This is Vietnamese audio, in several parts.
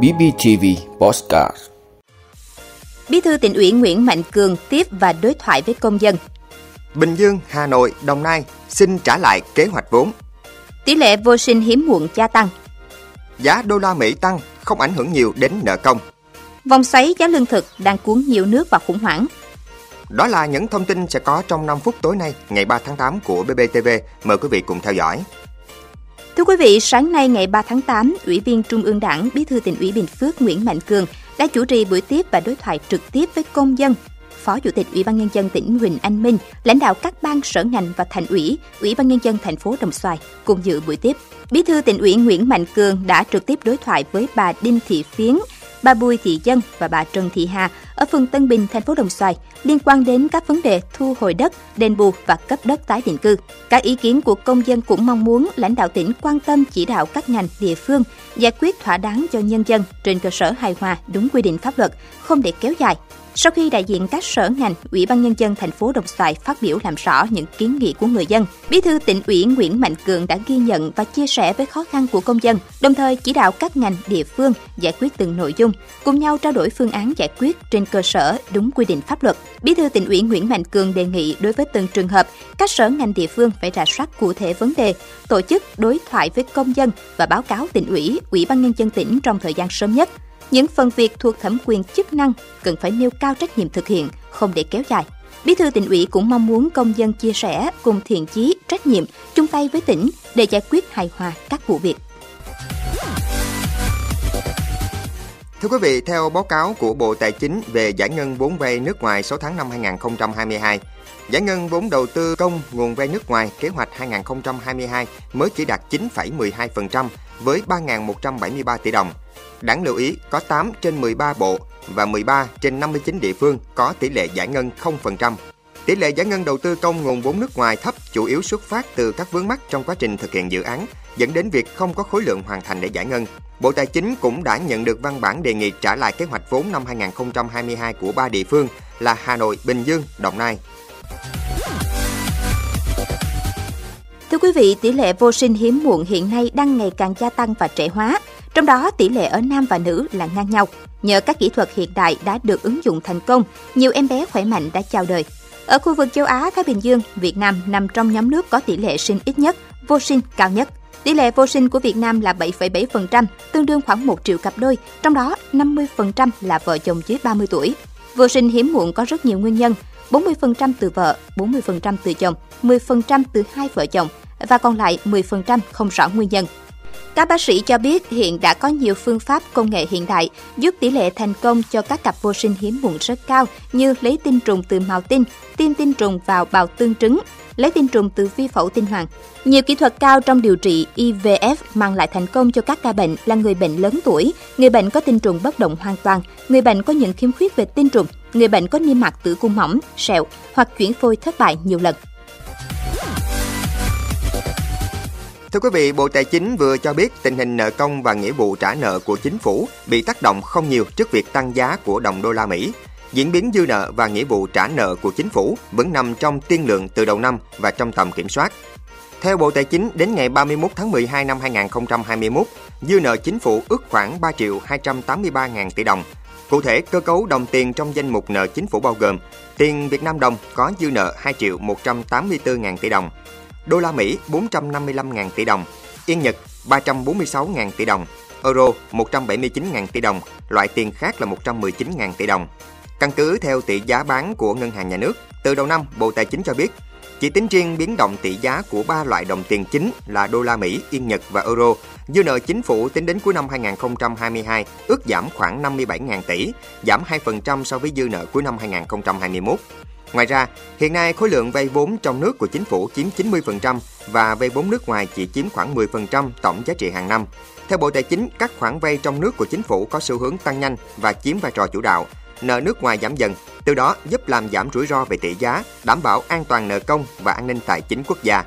BBTV Postcard Bí thư tỉnh ủy Nguyễn Mạnh Cường tiếp và đối thoại với công dân. Bình Dương, Hà Nội, Đồng Nai xin trả lại kế hoạch vốn. Tỷ lệ vô sinh hiếm muộn gia tăng. Giá đô la Mỹ tăng không ảnh hưởng nhiều đến nợ công. Vòng xoáy giá lương thực đang cuốn nhiều nước vào khủng hoảng. Đó là những thông tin sẽ có trong 5 phút tối nay, ngày 3 tháng 8 của BBTV. Mời quý vị cùng theo dõi. Thưa quý vị, sáng nay ngày 3 tháng 8, Ủy viên Trung ương Đảng, Bí thư tỉnh ủy Bình Phước Nguyễn Mạnh Cường đã chủ trì buổi tiếp và đối thoại trực tiếp với công dân. Phó Chủ tịch Ủy ban nhân dân tỉnh Huỳnh Anh Minh, lãnh đạo các ban sở ngành và thành ủy, Ủy ban nhân dân thành phố Đồng Xoài cùng dự buổi tiếp. Bí thư tỉnh ủy Nguyễn Mạnh Cường đã trực tiếp đối thoại với bà Đinh Thị Phiến, bà Bùi Thị Dân và bà Trần Thị Hà ở phường Tân Bình, thành phố Đồng Xoài liên quan đến các vấn đề thu hồi đất, đền bù và cấp đất tái định cư. Các ý kiến của công dân cũng mong muốn lãnh đạo tỉnh quan tâm chỉ đạo các ngành địa phương giải quyết thỏa đáng cho nhân dân trên cơ sở hài hòa đúng quy định pháp luật, không để kéo dài. Sau khi đại diện các sở ngành, Ủy ban nhân dân thành phố Đồng Xoài phát biểu làm rõ những kiến nghị của người dân, Bí thư tỉnh ủy Nguyễn Mạnh Cường đã ghi nhận và chia sẻ với khó khăn của công dân, đồng thời chỉ đạo các ngành địa phương giải quyết từng nội dung, cùng nhau trao đổi phương án giải quyết trên cơ sở đúng quy định pháp luật. Bí thư tỉnh ủy Nguyễn Mạnh Cường đề nghị đối với từng trường hợp, các sở ngành địa phương phải rà soát cụ thể vấn đề, tổ chức đối thoại với công dân và báo cáo tỉnh ủy, Ủy ban nhân dân tỉnh trong thời gian sớm nhất những phần việc thuộc thẩm quyền chức năng cần phải nêu cao trách nhiệm thực hiện, không để kéo dài. Bí thư tỉnh ủy cũng mong muốn công dân chia sẻ cùng thiện chí, trách nhiệm, chung tay với tỉnh để giải quyết hài hòa các vụ việc. Thưa quý vị, theo báo cáo của Bộ Tài chính về giải ngân vốn vay nước ngoài 6 tháng năm 2022, giải ngân vốn đầu tư công nguồn vay nước ngoài kế hoạch 2022 mới chỉ đạt 9,12% với 3.173 tỷ đồng. Đáng lưu ý, có 8 trên 13 bộ và 13 trên 59 địa phương có tỷ lệ giải ngân 0%. Tỷ lệ giải ngân đầu tư công nguồn vốn nước ngoài thấp chủ yếu xuất phát từ các vướng mắc trong quá trình thực hiện dự án, dẫn đến việc không có khối lượng hoàn thành để giải ngân. Bộ Tài chính cũng đã nhận được văn bản đề nghị trả lại kế hoạch vốn năm 2022 của ba địa phương là Hà Nội, Bình Dương, Đồng Nai. Thưa quý vị, tỷ lệ vô sinh hiếm muộn hiện nay đang ngày càng gia tăng và trẻ hóa. Trong đó, tỷ lệ ở nam và nữ là ngang nhau. Nhờ các kỹ thuật hiện đại đã được ứng dụng thành công, nhiều em bé khỏe mạnh đã chào đời. Ở khu vực châu Á, Thái Bình Dương, Việt Nam nằm trong nhóm nước có tỷ lệ sinh ít nhất, vô sinh cao nhất. Tỷ lệ vô sinh của Việt Nam là 7,7%, tương đương khoảng 1 triệu cặp đôi, trong đó 50% là vợ chồng dưới 30 tuổi. Vô sinh hiếm muộn có rất nhiều nguyên nhân, 40% từ vợ, 40% từ chồng, 10% từ hai vợ chồng và còn lại 10% không rõ nguyên nhân. Các bác sĩ cho biết hiện đã có nhiều phương pháp công nghệ hiện đại giúp tỷ lệ thành công cho các cặp vô sinh hiếm muộn rất cao như lấy tinh trùng từ mào tinh, tiêm tinh trùng vào bào tương trứng, lấy tinh trùng từ vi phẫu tinh hoàng. Nhiều kỹ thuật cao trong điều trị IVF mang lại thành công cho các ca bệnh là người bệnh lớn tuổi, người bệnh có tinh trùng bất động hoàn toàn, người bệnh có những khiếm khuyết về tinh trùng, người bệnh có niêm mạc tử cung mỏng, sẹo hoặc chuyển phôi thất bại nhiều lần. Thưa quý vị, Bộ Tài chính vừa cho biết tình hình nợ công và nghĩa vụ trả nợ của chính phủ bị tác động không nhiều trước việc tăng giá của đồng đô la Mỹ. Diễn biến dư nợ và nghĩa vụ trả nợ của chính phủ vẫn nằm trong tiên lượng từ đầu năm và trong tầm kiểm soát. Theo Bộ Tài chính, đến ngày 31 tháng 12 năm 2021, dư nợ chính phủ ước khoảng 3 triệu 283 ngàn tỷ đồng. Cụ thể, cơ cấu đồng tiền trong danh mục nợ chính phủ bao gồm tiền Việt Nam đồng có dư nợ 2 triệu 184 ngàn tỷ đồng, đô la Mỹ 455.000 tỷ đồng, Yên Nhật 346.000 tỷ đồng, euro 179.000 tỷ đồng, loại tiền khác là 119.000 tỷ đồng. Căn cứ theo tỷ giá bán của Ngân hàng Nhà nước, từ đầu năm, Bộ Tài chính cho biết, chỉ tính riêng biến động tỷ giá của ba loại đồng tiền chính là đô la Mỹ, Yên Nhật và euro, dư nợ chính phủ tính đến cuối năm 2022 ước giảm khoảng 57.000 tỷ, giảm 2% so với dư nợ cuối năm 2021. Ngoài ra, hiện nay khối lượng vay vốn trong nước của chính phủ chiếm 90% và vay vốn nước ngoài chỉ chiếm khoảng 10% tổng giá trị hàng năm. Theo Bộ Tài chính, các khoản vay trong nước của chính phủ có xu hướng tăng nhanh và chiếm vai trò chủ đạo, nợ nước ngoài giảm dần, từ đó giúp làm giảm rủi ro về tỷ giá, đảm bảo an toàn nợ công và an ninh tài chính quốc gia.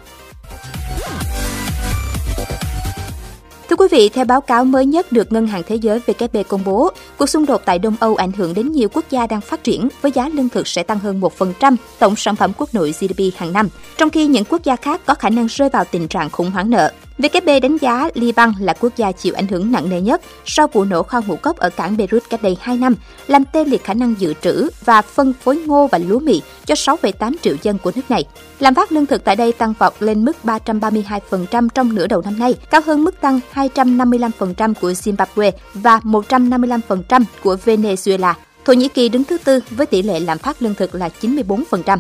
Thưa quý vị, theo báo cáo mới nhất được Ngân hàng Thế giới WB công bố, cuộc xung đột tại Đông Âu ảnh hưởng đến nhiều quốc gia đang phát triển với giá lương thực sẽ tăng hơn 1% tổng sản phẩm quốc nội GDP hàng năm, trong khi những quốc gia khác có khả năng rơi vào tình trạng khủng hoảng nợ. WB đánh giá Liban là quốc gia chịu ảnh hưởng nặng nề nhất sau vụ nổ kho ngũ cốc ở cảng Beirut cách đây 2 năm, làm tê liệt khả năng dự trữ và phân phối ngô và lúa mì cho 6,8 triệu dân của nước này. Lạm phát lương thực tại đây tăng vọt lên mức 332% trong nửa đầu năm nay, cao hơn mức tăng 255% của Zimbabwe và 155% của Venezuela. Thổ Nhĩ Kỳ đứng thứ tư với tỷ lệ lạm phát lương thực là 94%.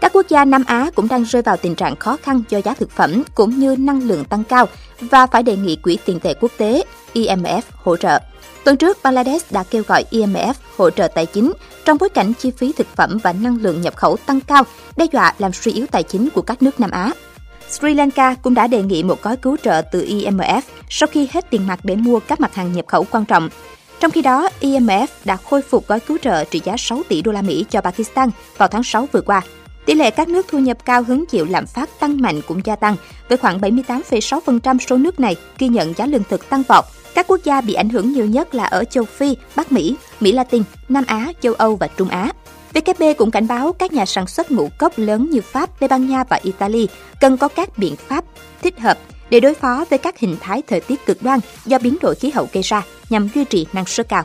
Các quốc gia Nam Á cũng đang rơi vào tình trạng khó khăn do giá thực phẩm cũng như năng lượng tăng cao và phải đề nghị Quỹ tiền tệ quốc tế IMF hỗ trợ. Tuần trước, Bangladesh đã kêu gọi IMF hỗ trợ tài chính trong bối cảnh chi phí thực phẩm và năng lượng nhập khẩu tăng cao, đe dọa làm suy yếu tài chính của các nước Nam Á. Sri Lanka cũng đã đề nghị một gói cứu trợ từ IMF sau khi hết tiền mặt để mua các mặt hàng nhập khẩu quan trọng. Trong khi đó, IMF đã khôi phục gói cứu trợ trị giá 6 tỷ đô la Mỹ cho Pakistan vào tháng 6 vừa qua. Tỷ lệ các nước thu nhập cao hứng chịu lạm phát tăng mạnh cũng gia tăng, với khoảng 78,6% số nước này ghi nhận giá lương thực tăng vọt. Các quốc gia bị ảnh hưởng nhiều nhất là ở châu Phi, Bắc Mỹ, Mỹ Latin, Nam Á, châu Âu và Trung Á. WB cũng cảnh báo các nhà sản xuất ngũ cốc lớn như Pháp, Tây Ban Nha và Italy cần có các biện pháp thích hợp để đối phó với các hình thái thời tiết cực đoan do biến đổi khí hậu gây ra nhằm duy trì năng suất cao.